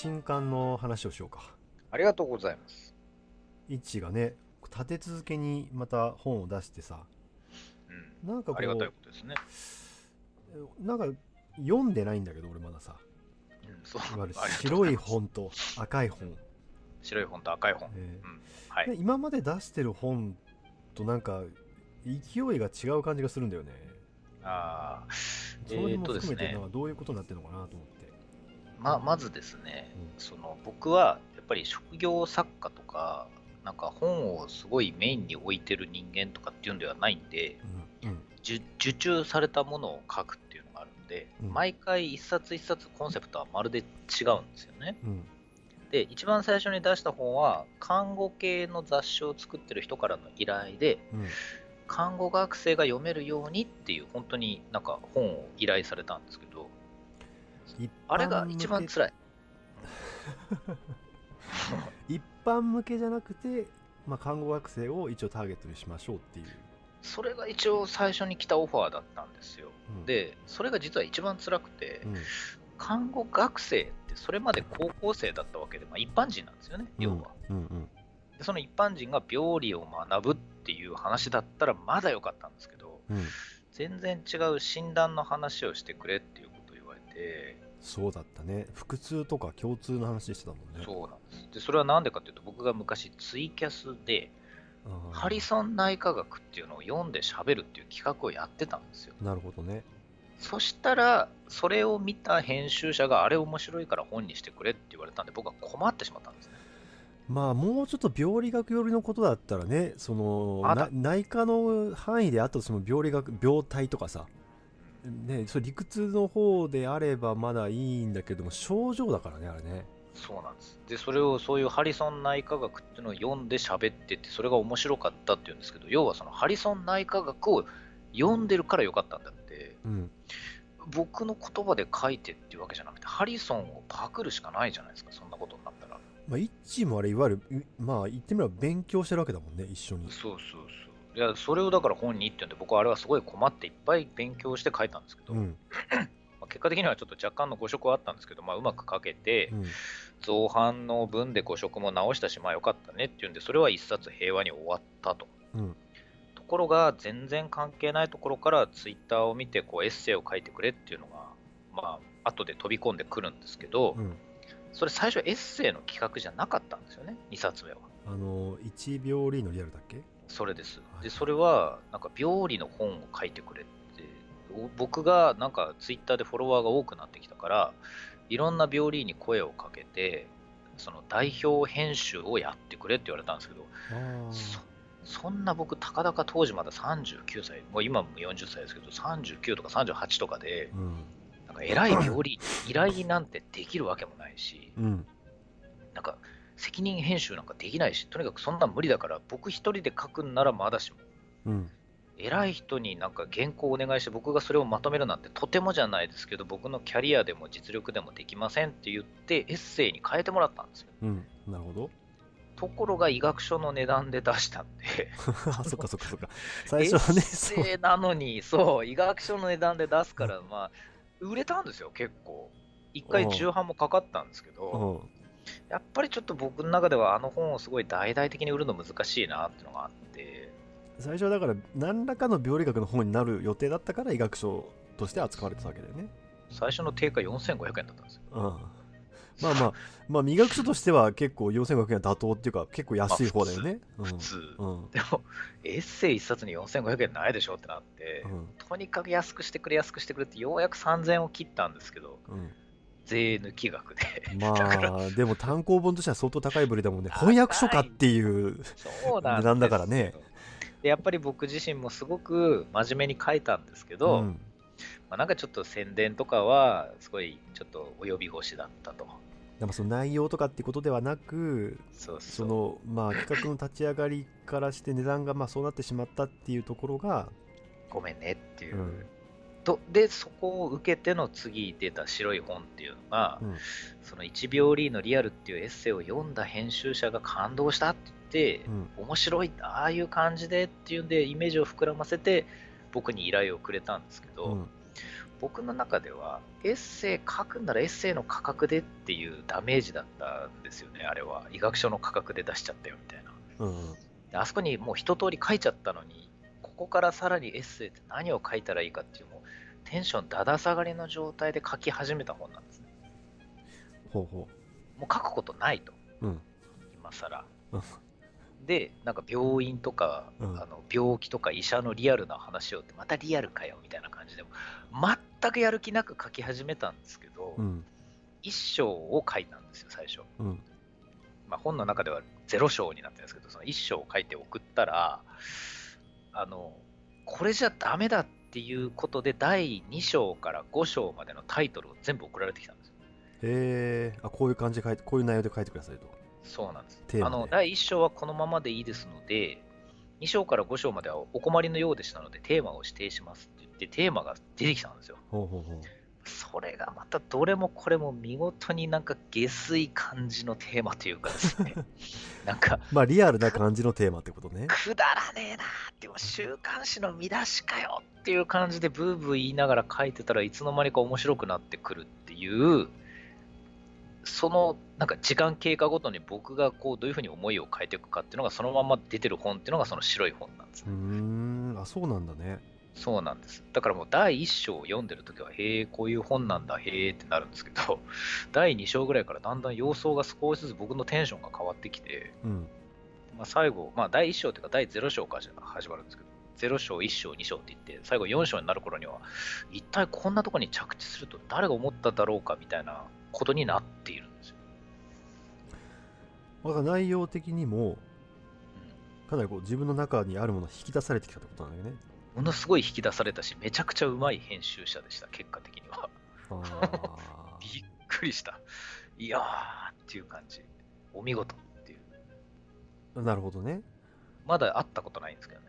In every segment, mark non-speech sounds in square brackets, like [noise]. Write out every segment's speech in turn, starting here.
新刊の話をしようかありがとうございます。一がね立て続けにまた本を出してさうん。なんかこありがたいううことですね。なんか読んでないんだけど俺まださうん、そう。いわゆる白い。本と赤い本、白い本と赤い本。えうん。はい。今まで出してる本となんか勢いが違う感じがするんだよねああ、その辺もえーとですね含めてなんかどういうことになってるのかなと思って、ま、まずですね、うん。その僕はやっぱり職業作家とか、なんか本をすごいメインに置いてる人間とかっていうんではないんで、うん。うん。受受注されたものを書くっていうのがあるんで、うん。毎回一冊一冊コンセプトはまるで違うんですよね。うん。で、一番最初に出した本は、看護系の雑誌を作ってる人からの依頼で、うん。看護学生が読めるようにっていう、本当になんか本を依頼されたんですけあれが一番辛い。一般向け。[laughs] じゃなくて、まあ、看護学生を一応ターゲットにしましょうっていう、それが一応最初に来たオファーだったんですよ。うん、で、それが実は一番辛くて、うん。看護学生ってそれまで高校生だったわけで、まあ、一般人なんですよね、要は。うんうん。でその一般人が病理を学ぶっていう話だったらまだ良かったんですけど、うん、全然違う診断の話をしてくれっていうて、そうだったね。腹痛とか共通の話してたもんね。そうなんです。で、それはなんでかっていうと、僕が昔ツイキャスで、ハリソン内科学っていうのを読んで喋るっていう企画をやってたんですよ。なるほどね。そしたら、それを見た編集者があれ面白いから本にしてくれって言われたんで、僕は困ってしまったんですね。まあもうちょっと病理学寄りのことだったらねその内科の範囲であとその病理学病態とかさねそれ理屈の方であればまだいいんだけども症状だからねあれねそうなんです。で、それをそういうハリソン内科学っていうのを読んで喋ってて、それが面白かったっていうんですけど、要はそのハリソン内科学を読んでるからよかったんだって、うん僕の言葉で書いてっていうわけじゃなくて、ハリソンをパクるしかないじゃないですか、そんなことになったら。まあイッチーもあれいわゆるうまあ言ってみれば勉強してるわけだもんね一緒にそうそうそう。いや、それをだから本にっていうんで、僕はあれはすごい困っていっぱい勉強して書いたんですけど、うん。まあ結果的にはちょっと若干の誤植はあったんですけど、まあ、うまく書けて、うん。造反の文で誤植も直したし、まあよかったねっていうんで、それは一冊平和に終わったと。うん。ところが、全然関係ないところからツイッターを見てこうエッセイを書いてくれっていうのが、まあ後で飛び込んでくるんですけど、うん。それ最初エッセイの企画じゃなかったんですよね、2冊目は。あの1病理のリアルだっけ？それです。は。い。で、それは、なんか病理の本を書いてくれって、お僕がなんかツイッターでフォロワーが多くなってきたから、いろんな病理に声をかけて、その代表編集をやってくれって言われたんですけど、あそそんな僕、たかだか当時まだ39歳、もう今も40歳ですけど、39とか38とかであ、うん。なんか偉い病理 [clears throat] 依頼なんてできるわけもないし、うん。なんか責任編集なんかできないし、とにかくそんなん無理だから、僕一人で書くんならまだしも、うん。偉い人になんか原稿をお願いして僕がそれをまとめるなんてとてもじゃないですけど僕のキャリアでも実力でもできませんって言ってエッセイに変えてもらったんですよ。うん。なるほど。ところが医学書の値段で出したんで。[laughs] あそっかそっかそっか。最初はねセイなのにそう医学書の値段で出すからまあ売れたんですよ結構。一回うん。重版もかかったんですけどやっぱりちょっと僕の中ではあの本をすごい大々的に売るの難しいなっていうのがあって。最初はだから何らかの病理学の本になる予定だったから医学書として扱われてたわけだよね、最初の定価4500円だったんですよ。うん、まあまあまあ医学書としては結構4500円は妥当っていうか結構安い方だよね、普通、うんうんでも、エッセイ1冊に4500円ないでしょってなって、うんとにかく安くしてくれ、安くしてくれって、ようやく3000円を切ったんですけど、うん税抜き額で。まあ [laughs] でも単行本としては相当高いぶりだもんね翻訳書かっていうそうなんです値段だからねでやっぱり僕自身もすごく真面目に書いたんですけど、うんまあ、なんかちょっと宣伝とかは、すごいちょっと及び腰だったと。でもその内容とかっていうことではなくそうそ。そうのまあ企画の立ち上がりからして値段がまあそうなってしまったっていうところが、ごめんねっていう。うんとで、そこを受けての次出た白い本っていうのが、うんその1秒リーのリアルっていうエッセイを読んだ編集者が感動したって言って、うん面白い、ああいう感じでっていうんで、イメージを膨らませて、僕に依頼をくれたんですけど、うん僕の中では、エッセイ書くんならエッセイの価格でっていうダメージだったんですよね、あれは。医学書の価格で出しちゃったよみたいな。うんであそこにもう一通り書いちゃったのに、ここからさらにエッセイって何を書いたらいいかっていう、もうテンションだだ下がりの状態で書き始めた本なんですね。ほうほもう書くことないと、ううん。今更。うん。で、なんか病院とか、うん。あの病気とか医者のリアルな話をって、またリアルかよみたいな感じで、全くやる気なく書き始めたんですけど、うん。一章を書いたんですよ、最初。うん。まあ、本の中ではゼロ章になってるんですけど、その一章を書いて送ったら、あの、これじゃダメだっていうことで、第2章から5章までのタイトルを全部送られてきたんですよ。へえあこういう感じで書いてこういう内容で書いてくださいとそうなんですテ。ーマであの、第1章はこのままでいいですので、2章から5章まではお困りのようでしたので、テーマを指定しますって言って、テーマが出てきたんですよ。ほうほうほうそれがまたどれもこれも見事になんか下水感じのテーマというかですね、[laughs] なんかまあリアルな感じのテーマってことね。くだらねえなーでも週刊誌の見出しかよっていう感じでブーブー言いながら書いてたらいつの間にか面白くなってくるっていうそのなんか時間経過ごとに僕がこうどういうふうに思いを変えていくかっていうのがそのまま出てる本っていうのがその白い本なんですうーんあそうなんだねそうなんです。だからもう第1章を読んでる時はへえこういう本なんだへえってなるんですけど [laughs] 第2章ぐらいからだんだん様相が少しずつ僕のテンションが変わってきてうん。まあ、最後、まあ、第1章というか第0章から始まるんですけど、0章、1章、2章って言って、最後4章になる頃には、一体こんなところに着地すると誰が思っただろうかみたいなことになっているんですよ。だから内容的にもうん。かなりこう自分の中にあるものが引き出されてきたってことなんだよねものすごい引き出されたし、めちゃくちゃうまい編集者でした、結果的には。あびっくりした。いやーっていう感じ。お見事っていう。ーなるほどねまだ会ったことないんですけどね。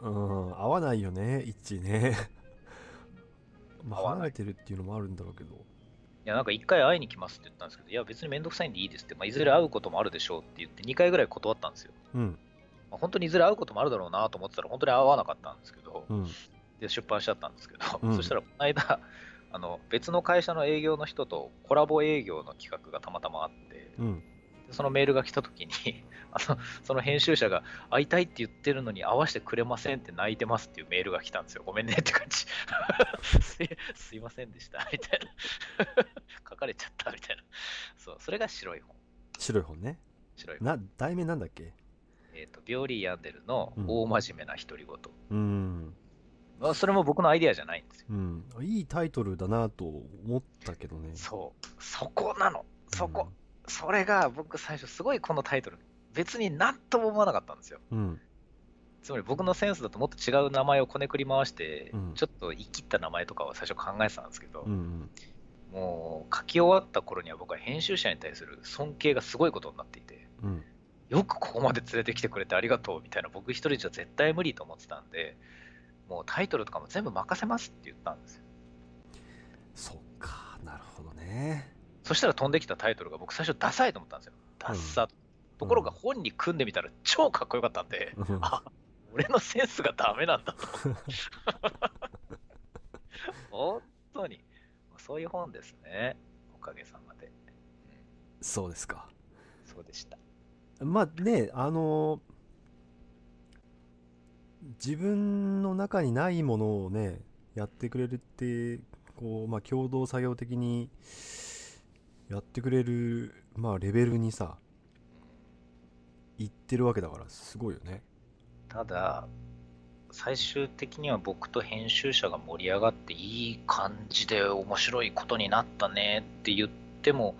うん合わないよね一致ねまあ離れてるっていうのもあるんだろうけどいや、なんか一回会いに来ますって言ったんですけど、いや、別にめんどくさいんでいいですって、まあ、いずれ会うこともあるでしょうって言って、2回ぐらい断ったんですよ。うんまあ、本当にいずれ会うこともあるだろうなと思ってたら、本当に会わなかったんですけど、うんで出版しちゃったんですけど、うんそしたらこの間、[laughs] あの別の会社の営業の人とコラボ営業の企画がたまたまあって、うんでそのメールが来たときに [laughs] あの、その編集者が会いたいって言ってるのに会わせてくれませんって泣いてますっていうメールが来たんですよ。ごめんねって感じ。す [laughs] いすいませんでしたみたいな。書かれちゃったみたいな。そう、それが白い本。白い本ね白い本。な題名なんだっけ？えっ、と、ビオリー・ヤンデルのうん。大真面目な独り言。うん。まあそれも僕のアイデアじゃないんですよ。うん。いいタイトルだなと思ったけどね。そう、そこなの。そこ。それが僕最初すごいこのタイトル、別に何とも思わなかったんですよ。うん。つまり僕のセンスだともっと違う名前をこねくり回して、うん。ちょっと言い切った名前とかを最初考えてたんですけど、うんうん。もう書き終わった頃には僕は編集者に対する尊敬がすごいことになっていて、うんよくここまで連れてきてくれてありがとうみたいな僕一人じゃ絶対無理と思ってたんで、もうタイトルとかも全部任せますって言ったんですよ。そっかなるほどねそしたら飛んできたタイトルが僕最初ダサいと思ったんですよ。ダッサ。ところが本に組んでみたら超かっこよかったんで、うんあ俺のセンスがダメなんだと。本当に。そういう本ですね。おかげさまで。そうですかそうでした。まあねあの自分の中にないものをねやってくれるってこうまあ共同作業的にやってくれるまあレベルにさ行ってるわけだからすごいよね。ただ、最終的には僕と編集者が盛り上がっていい感じで面白いことになったねって言っても、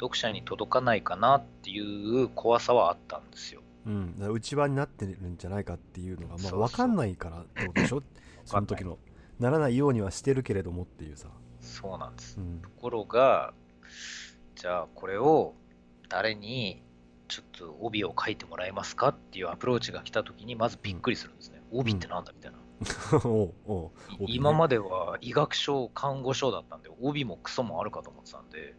読者に届かないかなっていう怖さはあったんですよ。うん。内輪になってるんじゃないかっていうのがまあ分かんないからってことでしょ？その時のならないようにはしてるけれどもっていうさ。そうなんです。う。ん。ところが、じゃあこれを誰にちょっと帯を書いてもらえますかっていうアプローチが来たときに、まずびっくりするんですね。帯ってなんだみたいな。[laughs] 今までは医学書、看護書だったんで、帯もクソもあるかと思ってたんで、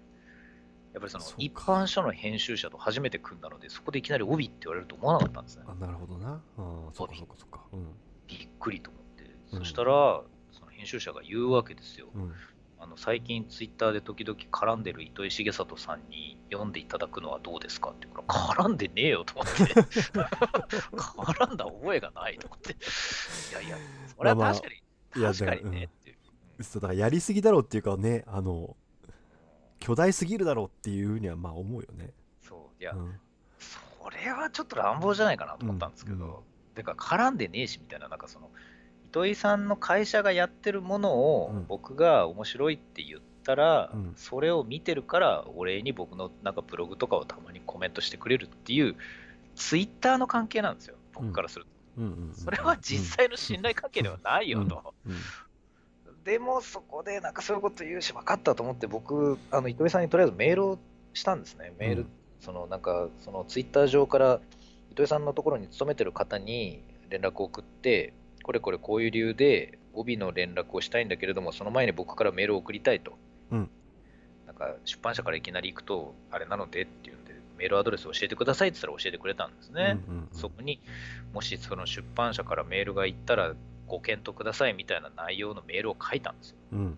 ぱりその一般書の編集者と初めて組んだので、そこでいきなり帯って言われると思わなかったんですね。あなるほどな。あそっかそっかそっか。うん。びっくりと思って。うん。そしたら、その編集者が言うわけですよ。うん。あの最近ツイッターで時々絡んでる糸井重里さんに読んでいただくのはどうですかって言うから、絡んでねえよと思って、絡んだ覚えがないと思って、いやいや、それはまあまあ。確かに、いや確かにねっていう。そうだからやりすぎだろうっていうかねあの巨大すぎるだろうっていうふうにはまあ思うよね、そう、いや、うん、それはちょっと乱暴じゃないかなと思ったんですけど、うん。うんてか絡んでねえしみたいな、なんかその、糸井さんの会社がやってるものをうん。僕が面白いって言ったら、うん。それを見てるから、お礼に僕のなんかブログとかをたまにコメントしてくれるっていう、ツイッターの関係なんですよ、僕からすると。うん。うんうんそれは実際の信頼関係ではないよと。うんでもそこでなんかそういうこと言うし分かったと思って僕あの糸井さんにとりあえずメールをしたんですね。メール、うんそのなんかそのツイッター上から糸井さんのところに勤めてる方に連絡を送ってこれこれこういう理由で帯の連絡をしたいんだけれどもその前に僕からメールを送りたいと、うん。なんか出版社からいきなり行くとあれなのでっていうんでメールアドレスを教えてくださいって言ったら教えてくれたんですね、うんうんうん。そこにもしその出版社からメールが行ったらご検討くださいみたいな内容のメールを書いたんですよ。うん。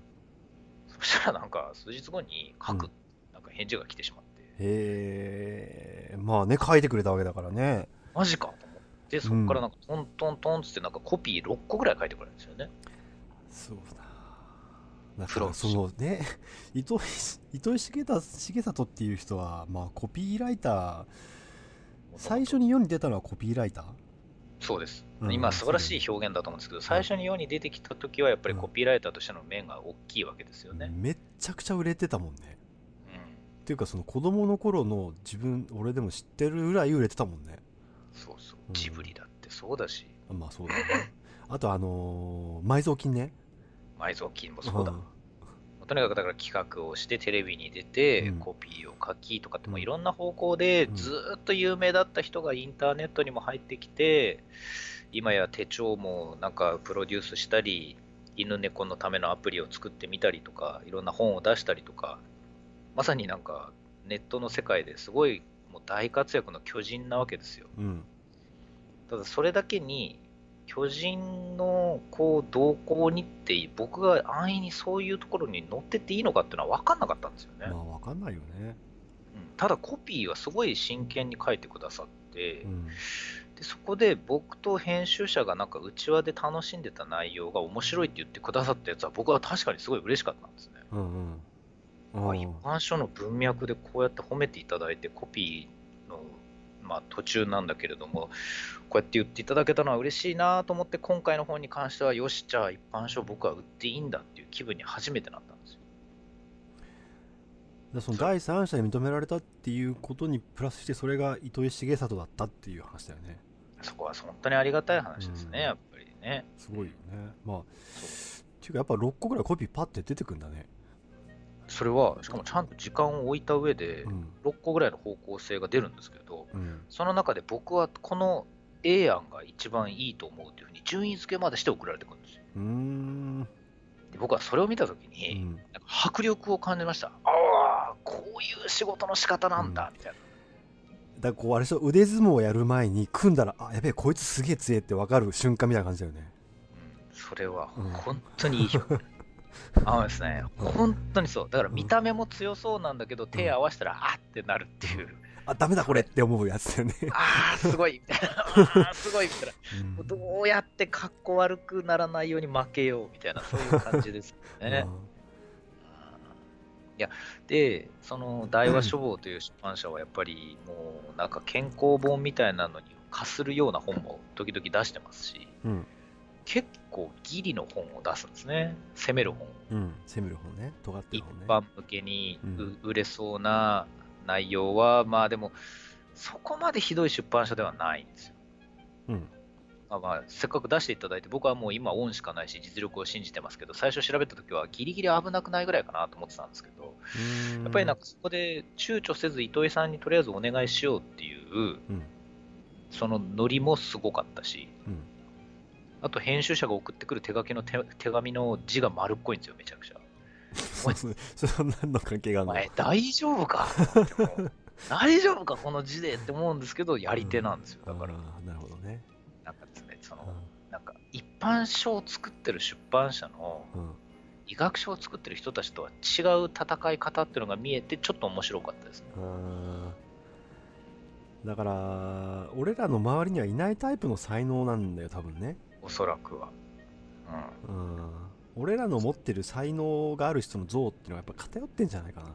そしたらなんか数日後に書く、うん。なんか返事が来てしまって、へえまあね書いてくれたわけだからね。マジかと思って、そこからなんかトントントンつってなんかコピー6個ぐらい書いてくれるんですよね。そうだ。だからそのね [laughs] 糸井糸井重里っていう人はまあコピーライター。最初に世に出たのはコピーライター？そうです。うん今素晴らしい表現だと思うんですけど、最初に世に出てきた時はやっぱりコピーライターとしての面が大きいわけですよね。めっちゃくちゃ売れてたもんねうん。っていうかその子供の頃の自分俺でも知ってるぐらい売れてたもんねそうそうう。んジブリだってそうだし、あまあそうだねあとあのー埋蔵金ね埋蔵金もそうだ。んとにかくだから企画をしてテレビに出て、うん。コピーを書きとかってもういろんな方向でうん。ずーっと有名だった人がインターネットにも入ってきて今や手帳もなんかプロデュースしたり犬猫のためのアプリを作ってみたりとかいろんな本を出したりとかまさになんかネットの世界ですごいもう大活躍の巨人なわけですよ。うん。ただそれだけに巨人のこう動向にって僕が安易にそういうところに乗ってっていいのかっていうのは分かんなかったんですよね、まあわかんないよね。うん。ただコピーはすごい真剣に書いてくださって、うん。でそこで僕と編集者がなんか内輪で楽しんでた内容が面白いって言ってくださったやつは僕は確かにすごい嬉しかったんですね、うんうん。あ一般書の文脈でこうやって褒めていただいてコピーの、まあ、途中なんだけれどもこうやって言っていただけたのは嬉しいなと思って今回の本に関してはよしじゃあ一般書僕は売っていいんだっていう気分に初めてなったんですよ。でその第三者に認められたっていうことにプラスしてそれが糸井重里だったっていう話だよね。そこは本当にありがたい話ですね、うん。やっぱりね。すごいよね。まあっていうかやっぱ6個ぐらいコピーパッて出てくんだねそれはしかもちゃんと時間を置いた上でうん。6個ぐらいの方向性が出るんですけどうん。その中で僕はこの A 案が一番いいと思うというふうに順位付けまでして送られてくるんですよ。で僕はそれを見たときうに、ん。なんか迫力を感じました。ああ、こういう仕事の仕方なんだ、みたいな。だこうあれでしょ腕相撲をやる前に組んだらあやべえこいつすげえ強えって分かる瞬間みたいな感じだよね。うん、それはうん。本当にいい表現。あのですね、本当にそう。だから見た目も強そうなんだけど、手合わせたら、あってなるっていう。あダメだこれって思うやつだよね、[laughs] ああ、すごい、みたいな。[laughs] ああ、すごい、みたいな。うんどうやってかっこ悪くならないように負けよう、みたいな、そういう感じですよね。[laughs] いやで、その大和書房という出版社はやっぱりもうなんか健康本みたいなのに化するような本も時々出してますし、うん結構ギリの本を出すんですね。攻める本。うん。攻める方ね。尖ってる一方ね般向けにううん。売れそうな内容は、まあでも、そこまでひどい出版社ではないんですよ。うん。まあまあ、せっかく出していただいて、僕はもう今、恩しかないし、実力を信じてますけど、最初調べたときは、ギリギリ危なくないぐらいかなと思ってたんですけど、やっぱりなんかそこで躊躇せず、糸井さんにとりあえずお願いしようっていう、うん。そのノリもすごかったし、うんあと編集者が送ってくる手書きの手手紙の字が丸っこいんですよ、めちゃくちゃ。そうそれは何の関係があおるの前、大丈夫か？[laughs] 大丈夫か、この字でって思うんですけど、やり手なんですよ。だから、あーなるほどね。なんかですね、その、うん。なんか一版書を作ってる出版社のうん。医学書を作ってる人たちとは違う戦い方っていうのが見えてちょっと面白かったですね。あー。だから俺らの周りにはいないタイプの才能なんだよ多分ねおそらくは、うん、うん俺らの持ってる才能がある人の像っていうのはやっぱ偏ってんじゃないかな。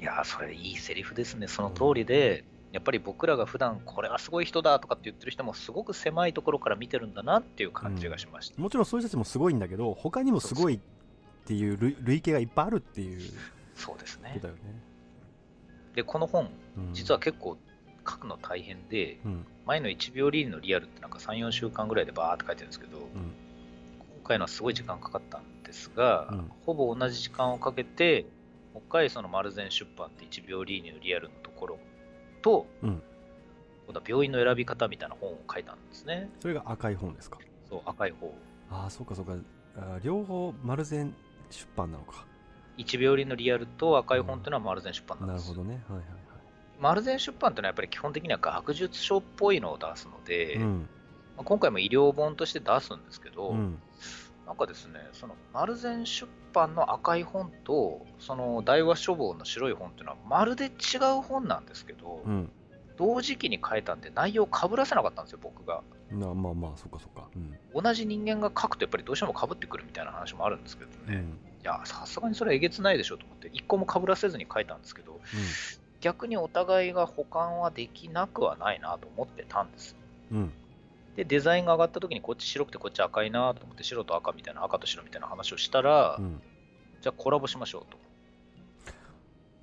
いやーそれいいセリフですね。その通りで、やっぱり僕らが普段これはすごい人だとかって言ってる人もすごく狭いところから見てるんだなっていう感じがしました、もちろんそういう人たちもすごいんだけど他にもすごいっていう類類型がいっぱいあるっていうそうですね。ことだよね、でこの本うん、実は結構書くの大変で、うん。前の1秒リードのリアルってなんか3、4週間ぐらいでバーって書いてるんですけど、うん。今回のはすごい時間かかったんですが、うん。ほぼ同じ時間をかけて、もう一回その丸善出版って1秒リーニのリアルのところと、うん。今度は病院の選び方みたいな本を書いたんですね。それが赤い本ですか？そう、赤い方。ああそうかそうか。両方丸善出版なのか。1秒リーのリアルと赤い本っていうのは丸善出版なんです。なるほどね。はいはい丸善出版っていうのはやっぱり基本的には学術書っぽいのを出すので、はいうん。まあ今回も医療本として出すんですけど、うん。なんかですね、その丸善出版の赤い本と、その大和書房の白い本っていうのはまるで違う本なんですけど、うん。同時期に書いたんで内容かぶらせなかったんですよ、僕が。なまあまあそうかそうか。うん。同じ人間が書くとやっぱりどうしてもかぶってくるみたいな話もあるんですけどね。うん。いや、さすがにそれはえげつないでしょと思って、一個もかぶらせずに書いたんですけど、逆にお互いが保管はできなくはないなと思ってたんです。うんうんで、デザインが上がった時にこっち白くてこっち赤いなと思って、白と赤みたいな、赤と白みたいな話をしたら、うんじゃあコラボしましょうと。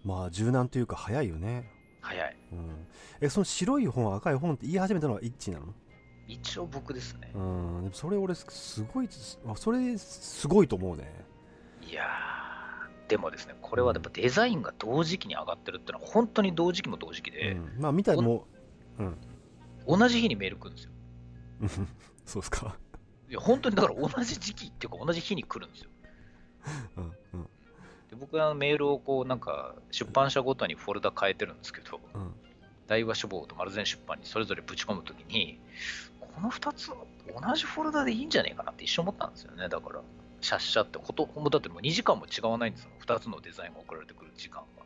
まあ柔軟というか早いよね早い。うんえその白い本赤い本って言い始めたのはイッチなの？一応僕ですね。うんそれ俺すすごいあそれすごいと思うねいやー、でもですね、これはやっぱデザインが同時期に上がってるってのは、本当に同時期も同時期で、うん、まあ見たらもううん同じ日にメール来るんですよ。う [laughs] んそうっすかいや、本当にだから同じ時期っていうか、同じ日に来るんですよ。うんうんで僕はメールをこう、なんか、出版社ごとにフォルダ変えてるんですけど、うん大和書房と丸善出版にそれぞれぶち込むときに、この2つ、同じフォルダでいいんじゃねえかなって一瞬思ったんですよね。だから、シャッシャってこと、ほんとだってもう2時間も違わないんですよ。2つのデザインが送られてくる時間が。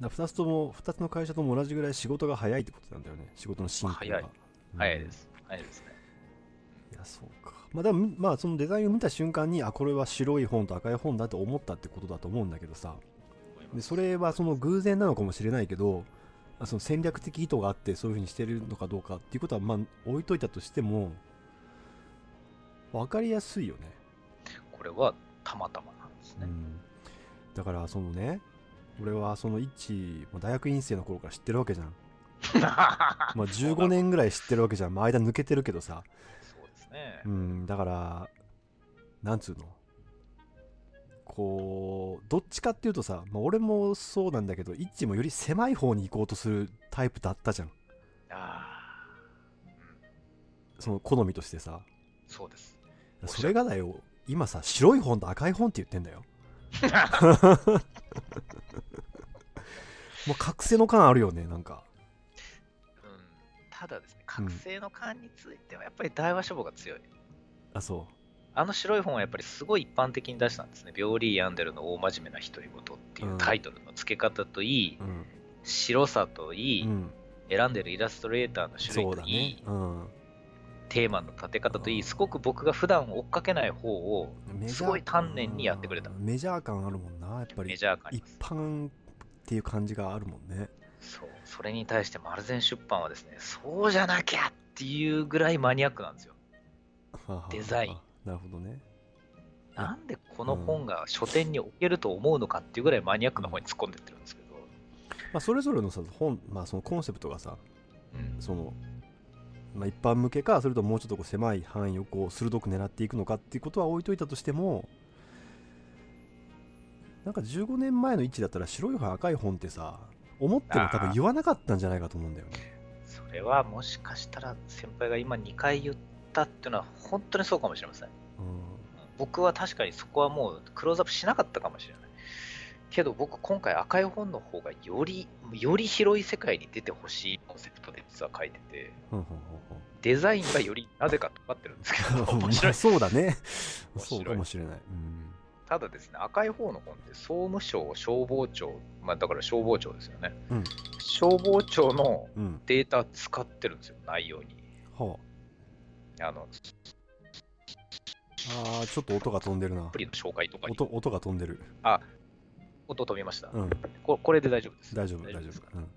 だ2つとも2つの会社とも同じぐらい仕事が早いってことなんだよね仕事の進行が早いうん早いです。早いですね。いやそうかまあでもまあそのデザインを見た瞬間にあこれは白い本と赤い本だと思ったってことだと思うんだけどさでそれはその偶然なのかもしれないけどあその戦略的意図があってそういうふうにしてるのかどうかっていうことはまあ置いといたとしても分かりやすいよね、これはたまたまなんですね。うん、だからそのね俺はその一まあ大学院生の頃から知ってるわけじゃん。[laughs] まあ15年ぐらい知ってるわけじゃん、まあ、間抜けてるけどさ。そうですね。う。ん。だからなんつうの？こうどっちかっていうとさ、まあ、俺もそうなんだけどイッチもより狭い方に行こうとするタイプだったじゃん。あー。うん。その好みとしてさ。そうです。それがだよ今さ白い本と赤い本って言ってんだよ。[laughs] もう覚醒の感あるよねなんか。うん、ただですね、覚醒の感についてはやっぱり大和書房が強い。あそあの白い本はやっぱりすごい一般的に出したんですね。病理ヤンデルの大真面目な独り言っていうタイトルの付け方といい、ううん、白さといい、うん、選んでるイラストレーターの種類といい、ね。うんテーマの立て方といい、すごく僕が普段追っかけない方をすごい丹念にやってくれた。うん。メジャー感あるもんなやっぱり。メジャー感一。般っていう感じがあるもんね。そう、それに対して丸善出版はですね、そうじゃなきゃっていうぐらいマニアックなんですよ。はデザイン。なるほどね。あなんでこの本が書店に置けると思うのかっていうぐらいマニアックな方に突っ込んでってるんですけど、まあ、それぞれのさ本、まあ、そのコンセプトがさうん。その、まあ、一般向けかそれとももうちょっとこう狭い範囲をこう鋭く狙っていくのかっていうことは置いといたとしてもなんか15年前の位置だったら白い本赤い本ってさ思っても多分言わなかったんじゃないかと思うんだよねそれはもしかしたら先輩が今2回言ったっていうのは本当にそうかもしれません。う僕は確かにそこはもうクローズアップしなかったかもしれない。けど僕今回赤い本の方がより、より広い世界に出てほしいコンセプトで実は書いてて、ほんほんほんデザインがよりなぜか尖ってるんですけど、[laughs] 面白い。そうだね。面そう白いかもしれない。うん。ただですね、赤い方の本って総務省消防庁、まあだから消防庁ですよね。うん。消防庁のうん。データ使ってるんですよ、内容に。はあの、あ。あーちょっと音が飛んでるなアプ。リの紹介とかに。音、音が飛んでる。音飛びました。うん。ここれで大丈夫です。大丈夫、大丈ですか？夫。うん。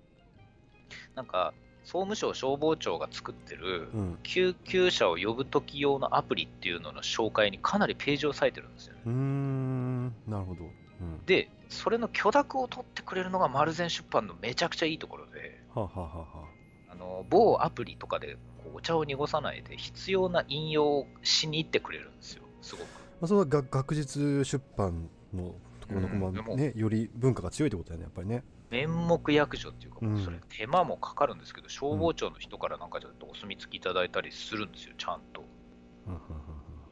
なんか、総務省消防庁が作ってるうん。救急車を呼ぶとき用のアプリっていうのの紹介にかなりページを割いてるんですよね。うーん。なるほど。うん。で、それの許諾を取ってくれるのが丸善出版のめちゃくちゃいいところで、はあ、はあはあはあの某アプリとかでお茶を濁さないで必要な引用をしに行ってくれるんですよ、すごく。まあ、そのが学術出版のところの、うんね、より文化が強いってことだよね、やっぱりね。面目役所っていうか、うんそれ手間もかかるんですけど、消防庁の人からなんかちょっとお墨付きいただいたりするんですよ、ちゃんと。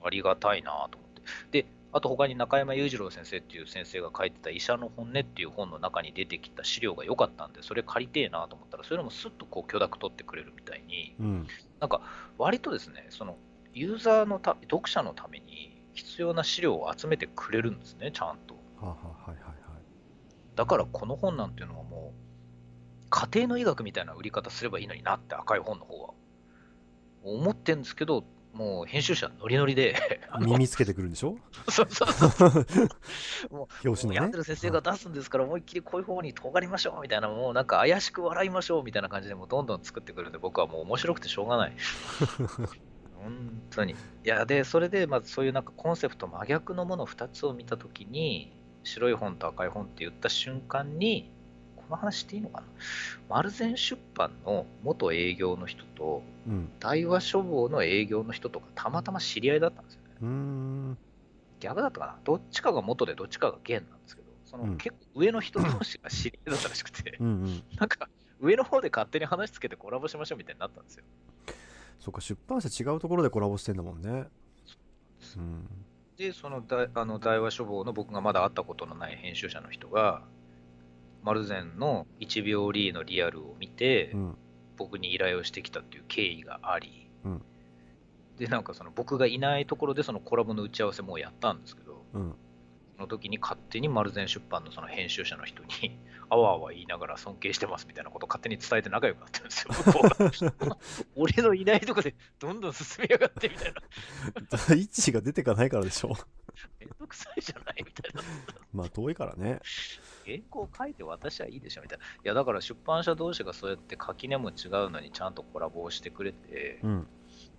ありがたいなと思って。で、あと他に中山裕次郎先生っていう先生が書いてた医者の本音っていう本の中に出てきた資料が良かったんで、それ借りてえなと思ったら、それもスッとこう許諾取ってくれるみたいに、うん。うん。なんか割とですね、そのユーザーのた読者のために必要な資料を集めてくれるんですね、ちゃんと。はあ、はあ、はいはいはい。だからこの本なんていうのはもう、家庭の医学みたいな売り方すればいいのになって赤い本の方は思ってるんですけど、もう編集者ノリノリで、耳つけてくるんでしょ？[laughs] そうそうそうもう [laughs] 表紙のね。やってる先生が出すんですから、思いっきりこういう方に尖りましょうみたいな、もうなんか怪しく笑いましょうみたいな感じで、もうどんどん作ってくるんで、僕はもう面白くてしょうがない。[laughs] 本当に。いや、で、それで、まずそういうなんかコンセプト真逆のもの2つを見たときに、白い本と赤い本って言った瞬間に、この話していいのかな？丸善出版の元営業の人と、うん。大和書房の営業の人とか、たまたま知り合いだったんですよね。うーん。逆だったかな？どっちかが元でどっちかが現なんですけど、そのうん結構上の人同士が知り合いだったらしくて、うんうん。なんか上の方で勝手に話つけてコラボしましょうみたいになったんですよ。そっか、出版社違うところでコラボしてんだもんね。うん。で、その大あの大和書房の僕がまだ会ったことのない編集者の人が、丸善の1秒リーのリアルを見て、うん。僕に依頼をしてきたっていう経緯があり、うんで、なんかその僕がいないところでそのコラボの打ち合わせもうやったんですけど、うん。その時に勝手に丸善出版のその編集者の人に、[laughs] あわあわ言いながら尊敬してますみたいなことを勝手に伝えて仲良くなってるんですよ。[laughs] 俺のいないとこでどんどん進みやがってみたいな。位置が出てかないからでしょ。めんどくさいじゃないみたいな。まあ、遠いからね。原稿書いて私はいいでしょみたいな。いや、だから出版社同士がそうやって垣根も違うのにちゃんとコラボをしてくれて、うん。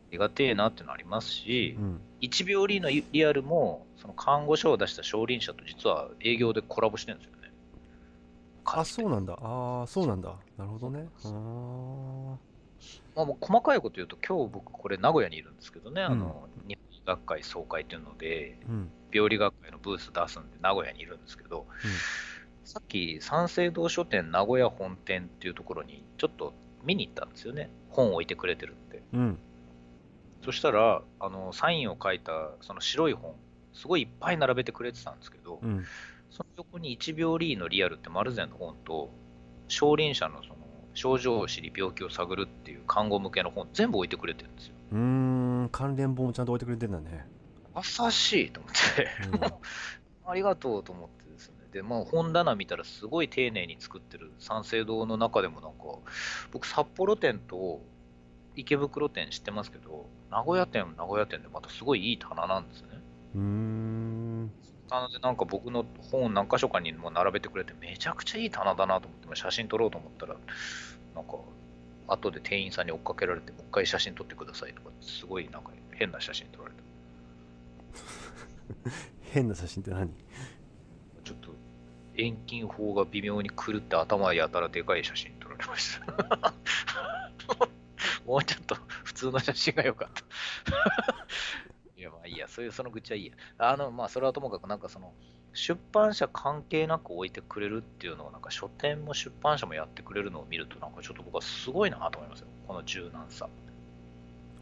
ありがてえなっていうのありますしう、ん。1秒リーのリアルも、その看護書を出した少林社と実は営業でコラボしてるんですよね。あ、そうなんだ。ああ、そうなんだ。なるほどね。あーまあ、もう細かいこと言うと、今日僕、これ、名古屋にいるんですけどね、あの日本医学会総会っていうので、うん。病理学会のブース出すんで、名古屋にいるんですけど、さっき、三省堂書店名古屋本店っていうところに、ちょっと見に行ったんですよね、本を置いてくれてるって。うん。そしたら、あのサインを書いたその白い本、すごいいっぱい並べてくれてたんですけど、うん。その横に1秒リーのリアルって丸善の本と、少林社のその症状を知り病気を探るっていう看護向けの本、全部置いてくれてるんですよ。うーん。関連本もちゃんと置いてくれてんだね。優しいと思って、[laughs] ありがとうと思ってですね。で、まあ本棚見たらすごい丁寧に作ってる三省堂の中でもなんか、僕札幌店と池袋店知ってますけど、名古屋店は名古屋店でまたすごいいい棚なんですね。うーん。なのでなんか僕の本何箇所かにも並べてくれてめちゃくちゃいい棚だなと思って写真撮ろうと思ったらなんか後で店員さんに追っかけられてもう一回写真撮ってくださいとかすごいなんか変な写真撮られた [laughs] 変な写真って何？ちょっと遠近法が微妙に狂って頭やたらでかい写真撮られましたもうちょっと普通の写真が良かった。[laughs] いやまあいいや。そういうその愚痴はいいや。あのまあそれはともかくなんかその出版社関係なく置いてくれるっていうのをなんか書店も出版社もやってくれるのを見るとなんか [laughs] ちょっと僕はすごいなと思いますよ。この柔軟さ。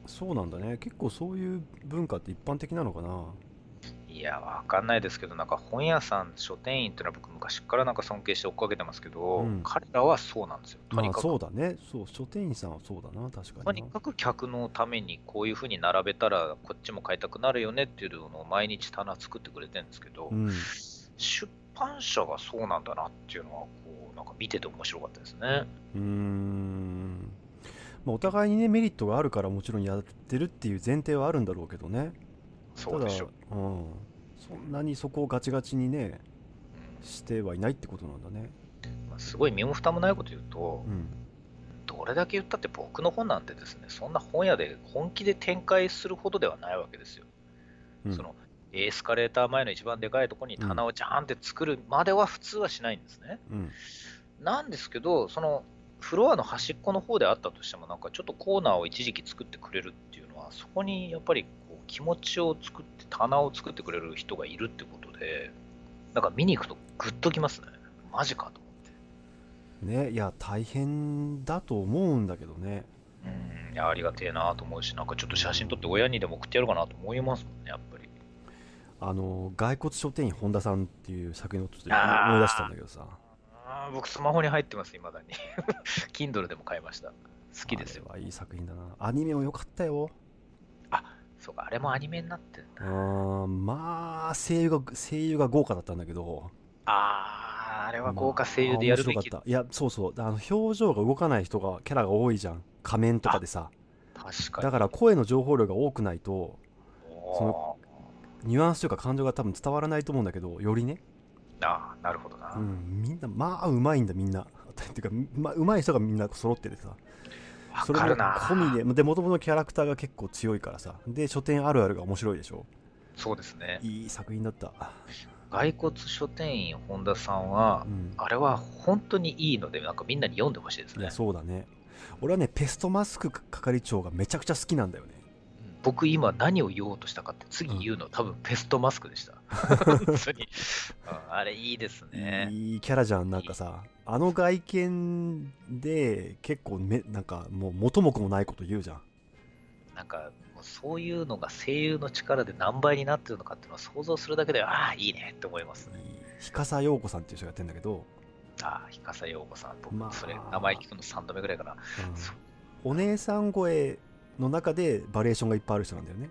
そうなんだね。結構そういう文化って一般的なのかな？いいや、わかんないですけど、なんか本屋さん、書店員っていうのは僕昔からなんか尊敬して追っかけてますけど、うん。彼らはそうなんですよ。とまあにかく、そうだね。そう書店員さんはそうだな確かにな。とにかく客のためにこういうふうに並べたらこっちも買いたくなるよねっていうのを毎日棚作ってくれてるんですけど、うん。出版社がそうなんだなっていうのはこうなんか見てて面白かったですね。うーん。まあお互いにねメリットがあるからもちろんやってるっていう前提はあるんだろうけどねそうでしょ。ただ、うん、そんなにそこをガチガチにねうんしてはいないってことなんだねまあすごい身も蓋もないこと言うと、うんどれだけ言ったって僕の本なんてですね、そんな本屋で本気で展開するほどではないわけですよ。うんそのエスカレーター前の一番でかいところに棚をジャーンって作るまでは普通はしないんですね。うんなんですけど、そのフロアの端っこの方であったとしても、なんかちょっとコーナーを一時期作ってくれるっていうのは、そこにやっぱり気持ちを作って、棚を作ってくれる人がいるってことで、なんか見に行くとグッときますね。マジかと思って。ねいや大変だと思うんだけどねうん、いやありがてえなと思うし、なんかちょっと写真撮って親にでも送ってやろうかなと思いますもんね、やっぱり。あの骸骨書店員本田さんっていう作品をちょっと思い出したんだけどさあー僕、スマホに入ってます、いまだに。[laughs] Kindle でも買いました。好きですよいい作品だなアニメも良かったよそうか、あれもアニメになってんうだ。ーんまあ声優が声優が豪華だったんだけど。あー、あれは豪華声優でやるべき。まあいやそうそう。あの表情が動かない人がキャラが多いじゃん。仮面とかでさ。確かに。だから声の情報量が多くないとそのニュアンスというか感情が多分伝わらないと思うんだけどよりね、あーなるほどな。うん、みんなまあうまいんだみんな。[laughs] っていうか、まあ、うまい人がみんな揃っててさ。わそれも。込みで。で元々のキャラクターが結構強いからさ。で書店あるあるが面白いでしょ。そうですね。いい作品だった、骸骨書店員本田さんはう、ん、あれは本当にいいので、なんかみんなに読んでほしいですね。そうだね。俺はねペストマスク係長がめちゃくちゃ好きなんだよね。うん僕今何を言おうとしたかって次言うの多分ペストマスクでした。[laughs] 本当に。うんあれいいですね。いいキャラじゃんなんかさあの外見で結構めなんかもう元も子もないこと言うじゃんなんかそういうのが声優の力で何倍になってるのかっていうのを想像するだけで、ああ、いいねって思いますね。日笠陽子さんっていう人がやってんだけど、ああ、日笠陽子さん、僕、まあそれ名前聞くの3度目ぐらいかな。うんお姉さん声の中でバリエーションがいっぱいある人なんだよね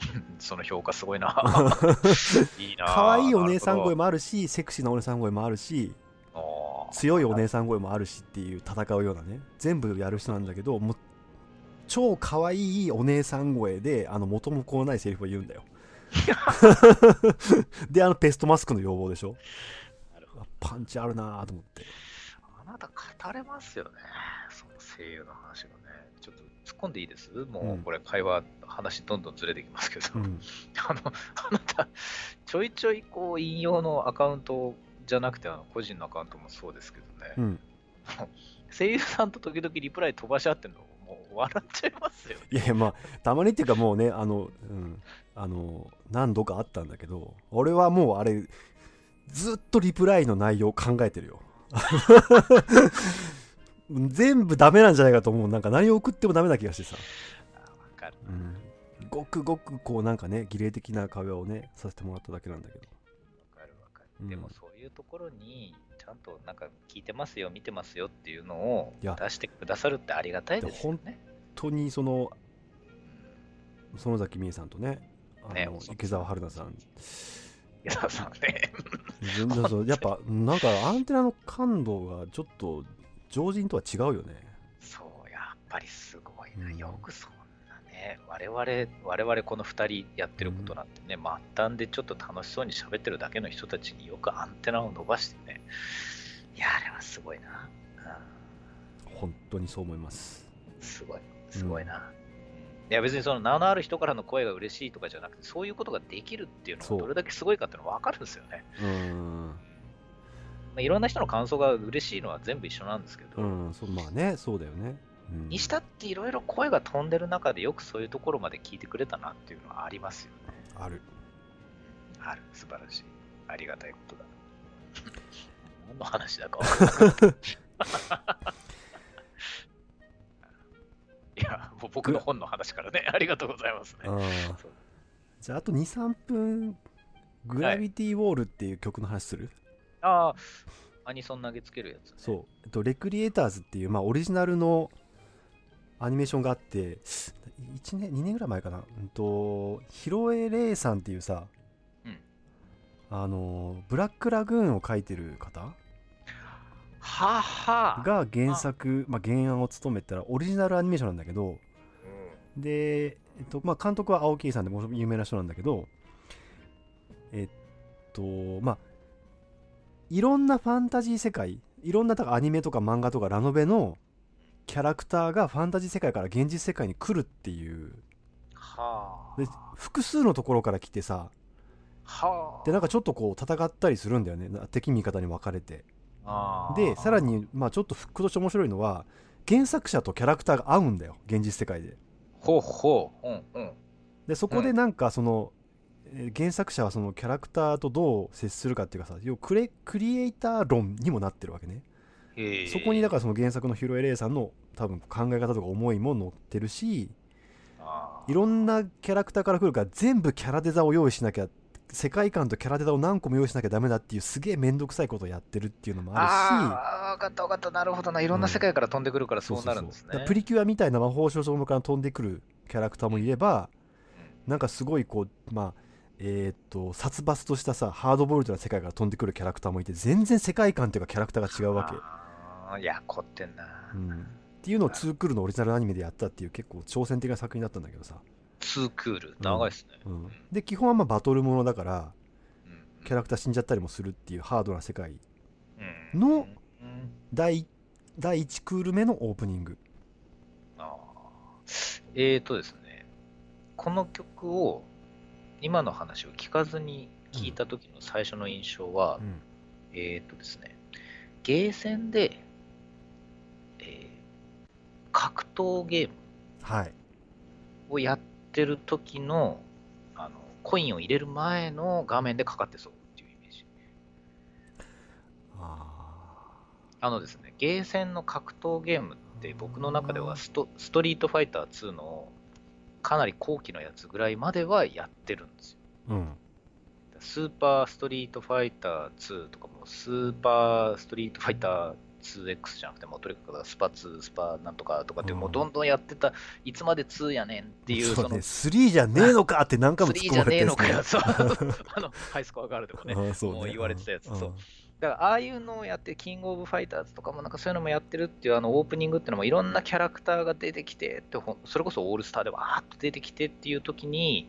[laughs] その評価すごいな。[laughs] いいな。可愛いお姉さん声も。もあるしセクシーなお姉さん声もあるし強いお姉さん声もあるしっていう戦うようなね全部やる人なんだけどもう超可愛いお姉さん声であの元も子もないセリフを言うんだよ [laughs] であのペストマスクの要望でしょパンチあるなぁと思ってあなた語れますよね。その声優の話が込んでいいです？もうこれ会話、話どんどんずれてきますけど。うん。[laughs] あの、[laughs] あなた、ちょいちょいこう引用のアカウントじゃなくて、あの個人のアカウントもそうですけどね、うん。[laughs] 声優さんと時々リプライ飛ばし合ってるの、もう笑っちゃいますよね。いやいやまあたまにっていうかもうねあの、うん、あの何度かあったんだけど俺はもうあれずっとリプライの内容を考えてるよ全部ダメなんじゃないかと思う。なんか何を送ってもダメな気がしてさ、あわかる。うん、ごくごくこうなんかね儀礼的な会話をねさせてもらっただけなんだけど。わかるわかうん。る。でもそういうところに、ちゃんとなんか聞いてますよ、見てますよっていうのを出してくださるってありがたいですよね。本当にその園崎美恵さんとねあのね池澤春菜さん。矢沢さんね。やっぱなんかアンテナの感度がちょっと常人とは違うよねそう、やっぱりすごいな。うんよくそんなね、我々、我々この2人やってることなんてね、末端でちょっと楽しそうに喋ってるだけの人たちによくアンテナを伸ばしてね。いや、あれはすごいな。本当にそう思いますうん、すごい、すごいな。うんいや別にその名のある人からの声が嬉しいとかじゃなくて、そういうことができるっていうのそうがどれだけすごいかっていうのが分かるんですよね。うーんまあ、いろんな人の感想が嬉しいのは全部一緒なんですけど、うんそうまあねそうだよね、うん、にしたっていろいろ声が飛んでる中でよくそういうところまで聞いてくれたなっていうのはありますよね。ある。ある、素晴らしい。ありがたいことだ。何の話だか分かい。[laughs] や、もう僕の本の話からね、ありがとうございますね。じゃああと23分グラビティウォールっていう曲の話する、ああ、アニソン投げつけるやつ、ね。そう、えっと、レクリエイターズっていう、まあ、オリジナルのアニメーションがあって1年2年ぐらい前かな、うんと、ヒロエレイさんっていうさ、うん。あのブラックラグーンを描いてる方？はあは。あ。が原作、まあ、原案を務めたらオリジナルアニメーションなんだけどで、えっとまあ、監督は青木さんでも有名な人なんだけどえっとまあいろんなファンタジー世界いろんなだからアニメとか漫画とかラノベのキャラクターがファンタジー世界から現実世界に来るっていうはで複数のところから来てさあ。はあ。でなんかちょっとこう戦ったりするんだよね敵味方に分かれてあーでさら、に、まあ、ちょっとフックとして面白いのは原作者とキャラクターが合うんだよ現実世界でほうほう。うんうん。でそこでなんかその、えー原作者はそのキャラクターとどう接するかっていうかさ要はクレクリエイター論にもなってるわけねそこにだからその原作のヒロエレイさんの多分考え方とか思いも載ってるしいろんなキャラクターから来るから全部キャラデザを用意しなきゃ世界観とキャラデザを何個も用意しなきゃダメだっていうすげえ面倒くさいことをやってるっていうのもあるしああ、分かった分かった。なるほどな。いろんな世界から飛んでくるからそうなるんですね。プリキュアみたいな魔法少女から飛んでくるキャラクターもいればなんかすごいこうまあえーっと殺伐としたさハードボイルドな世界から飛んでくるキャラクターもいて全然世界観っていうかキャラクターが違うわけ、あーいや、凝ってんな。うん、っていうのをツークールのオリジナルアニメでやったっていう結構挑戦的な作品だったんだけどさ、ツークール。長いっすね。うん、で基本はまあバトルものだからうん。キャラクター死んじゃったりもするっていうハードな世界うんのうん。第第1クール目のオープニング。あー。えーとですね、この曲を今の話を聞かずに聞いた時の最初の印象は、うん。えーとですね、ゲーセンで、えー格闘ゲームはい。をやってる時のあのコインを入れる前の画面でかかってそうっていうイメージ。ああのですね、ゲーセンの格闘ゲームって僕の中ではストストリートファイター2のかなり後期のやつぐらいまではやってるんですよ。ーうん。スーパーストリートファイター2とかもスーパーストリートファイター 2X じゃなくてもうとにかくスパ2、スパなんとかとかってうん。もうどんどんやってた、いつまで2やねんっていう、そそうのね3じゃねえのかって何回も突っ3じゃ込まれてるねえのかよ、そう。[laughs] あのハイスコアガールでもね、そうね。もう言われてたやつ。んそうだからああいうのをやって、キングオブファイターズとかもなんかそういうのもやってるっていうあのオープニングっていうのもいろんなキャラクターが出てきてそれこそオールスターでわーっと出てきてっていう時に、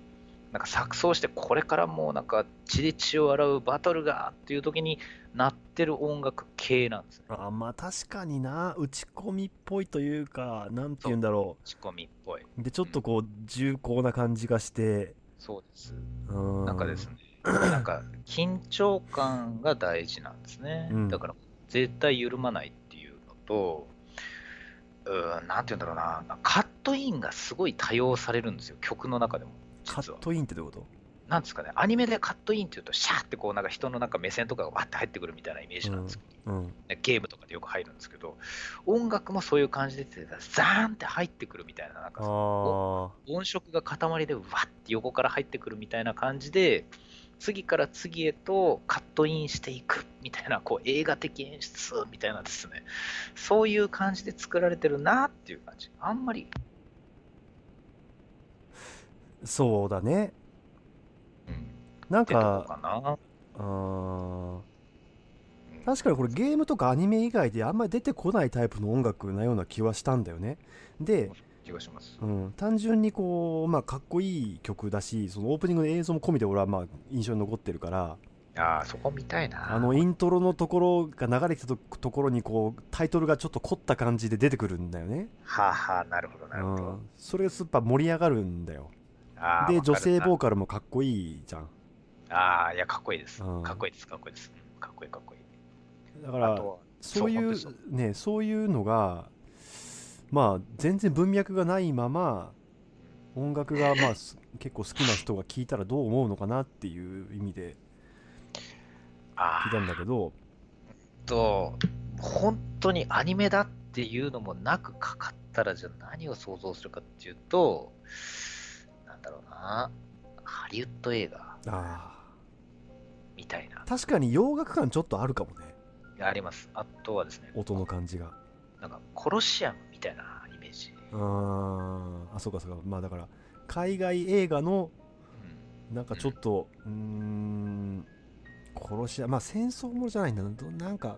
なんか錯綜してこれからもうなんか血で血を洗うバトルがっていう時になってる音楽系なんですね。あまあ確かにな打ち込みっぽいというかなんて言うんだろ仕込みっぽい。うでちょっとこう重厚な感じがしてそうです。うんなんかですね、なんか緊張感が大事なんですね。うん。だから絶対緩まないっていうのと、うーん、なんて言うんだろうな、カットインがすごい多用されるんですよ、曲の中でも。カットインってどういうこなんですかね、アニメでカットインっていうと、シャーってこう、なんか人のなんか目線とかがわって入ってくるみたいなイメージなんですけど、とうん。ゲームとかでよく入るんですけど、音楽もそういう感じで出てたら、ザーンって入ってくるみたいな、なんか音色が塊でわって横から入ってくるみたいな感じで次から次へとカットインしていくみたいなこう映画的演出みたいなですね。そういう感じで作られてるなっていう感じ。あんまり、ーそうだね。うん、なんかうん確かにこれゲームとかアニメ以外であんまり出てこないタイプの音楽なような気はしたんだよね。で、気がします。うん、単純にこう、まあ、かっこいい曲だしそのオープニングの映像も込みで俺はまあ印象に残ってるからああそこ見たいな。あのイントロのところが流れてきたとところにこうタイトルがちょっと凝った感じで出てくるんだよね、はあはあなるほどなるほど、うん、それがすっぱ盛り上がるんだよ。で女性ボーカルもかっこいいじゃん。ああいやかっこいいです、うん。かっこいいですかっこいいです。うんかっこいいかっこいい。だからそういう。ねそういうのがまあ全然文脈がないまま音楽がまあす結構好きな人が聞いたらどう思うのかなっていう意味であ聞いたんだけど。と、本当にアニメだっていうのもなくかかったら、じゃあ何を想像するかっていうと、なんだろうな、ハリウッド映画。あみたいな。あ確かに洋楽感ちょっとあるかもね。あります。あとはですね。音の感じが。なんかコロシアム。みたいなイメージ、あー。あそうかそうか。まあだから海外映画のうん。なんかちょっとうーん殺し屋。まあ戦争ものじゃないんだな。どなんか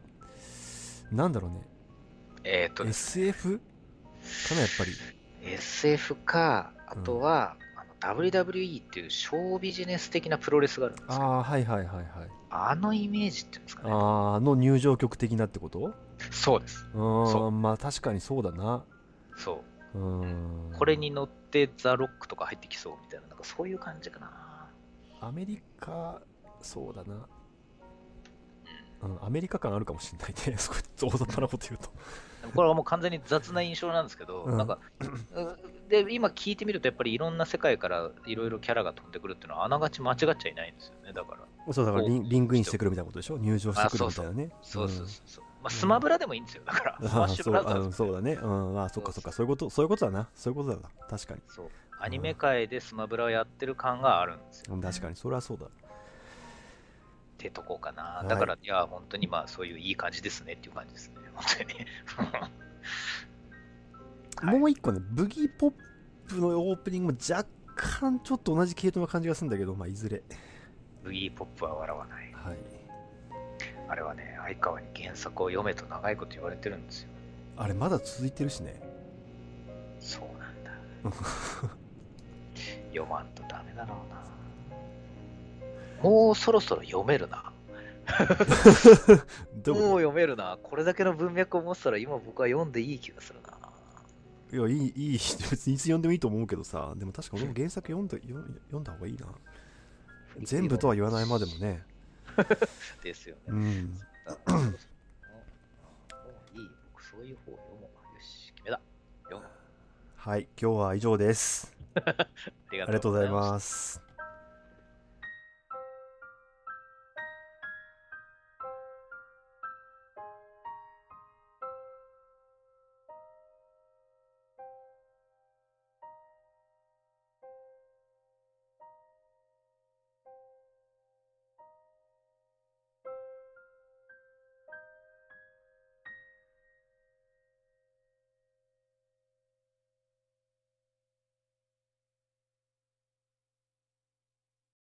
なんだろうね。えっ、とね。SF かなやっぱり。SF かあとは、あの WWE っていうショービジネス的なプロレスがあるんですけどああはいはいはいはい。あのイメージっていうんですかね。ああの入場曲的なってこと？そうです。うんまあ確かにそうだな。そう。うーん。これに乗ってザ・ロックとか入ってきそうみたいななんかそういう感じかな。アメリカそうだな。うん。アメリカ感あるかもしれないね。[laughs] そこ大雑把なこと言うと。これはもう完全に雑な印象なんですけど、うん。なんか、うで、今聞いてみると、やっぱりいろんな世界からいろいろキャラが飛んでくるっていうのは、あながち間違っちゃいないんですよね、だから。そうだからリングインしてくるみたいなことでしょ？入場してくるみたいなね。そうそうそうそう。まあ、スマブラでもいいんですよ、だから。スマッシュブラザーズ。あそうあそうだね。うん。あそっかそっか。そういうことそういうことだな。そういうことだな。確かに。そう。アニメ界でスマブラをやってる感があるんですよ。うん確かに。それはそうだ。ってとこかな。はい。だから、いや、本当にまあ、そういういい感じですねっていう感じですね、本当に。ね。[laughs] はい。もう一個ねブギーポップのオープニングも若干ちょっと同じ系統の感じがするんだけどまあいずれ。ブギーポップは笑わない。はいあれはね、相川に原作を読めと長いこと言われてるんですよ。あれまだ続いてるしねそうなんだ。[laughs] 読まんとダメだろうな。もうそろそろ読めるな。[laughs] でももう読めるな。これだけの文脈を持ってたら今僕は読んでいい気がするな。いやいいいい別にいつ読んでもいいと思うけどさでも確か俺も原作読んだ読んだ方がいいな [laughs] 全部とは言わないまでもね [laughs] ですよね。うんいい。僕そういう方読もう。よし、決めだ。読む。はい今日は以上です [laughs] ありがとうございます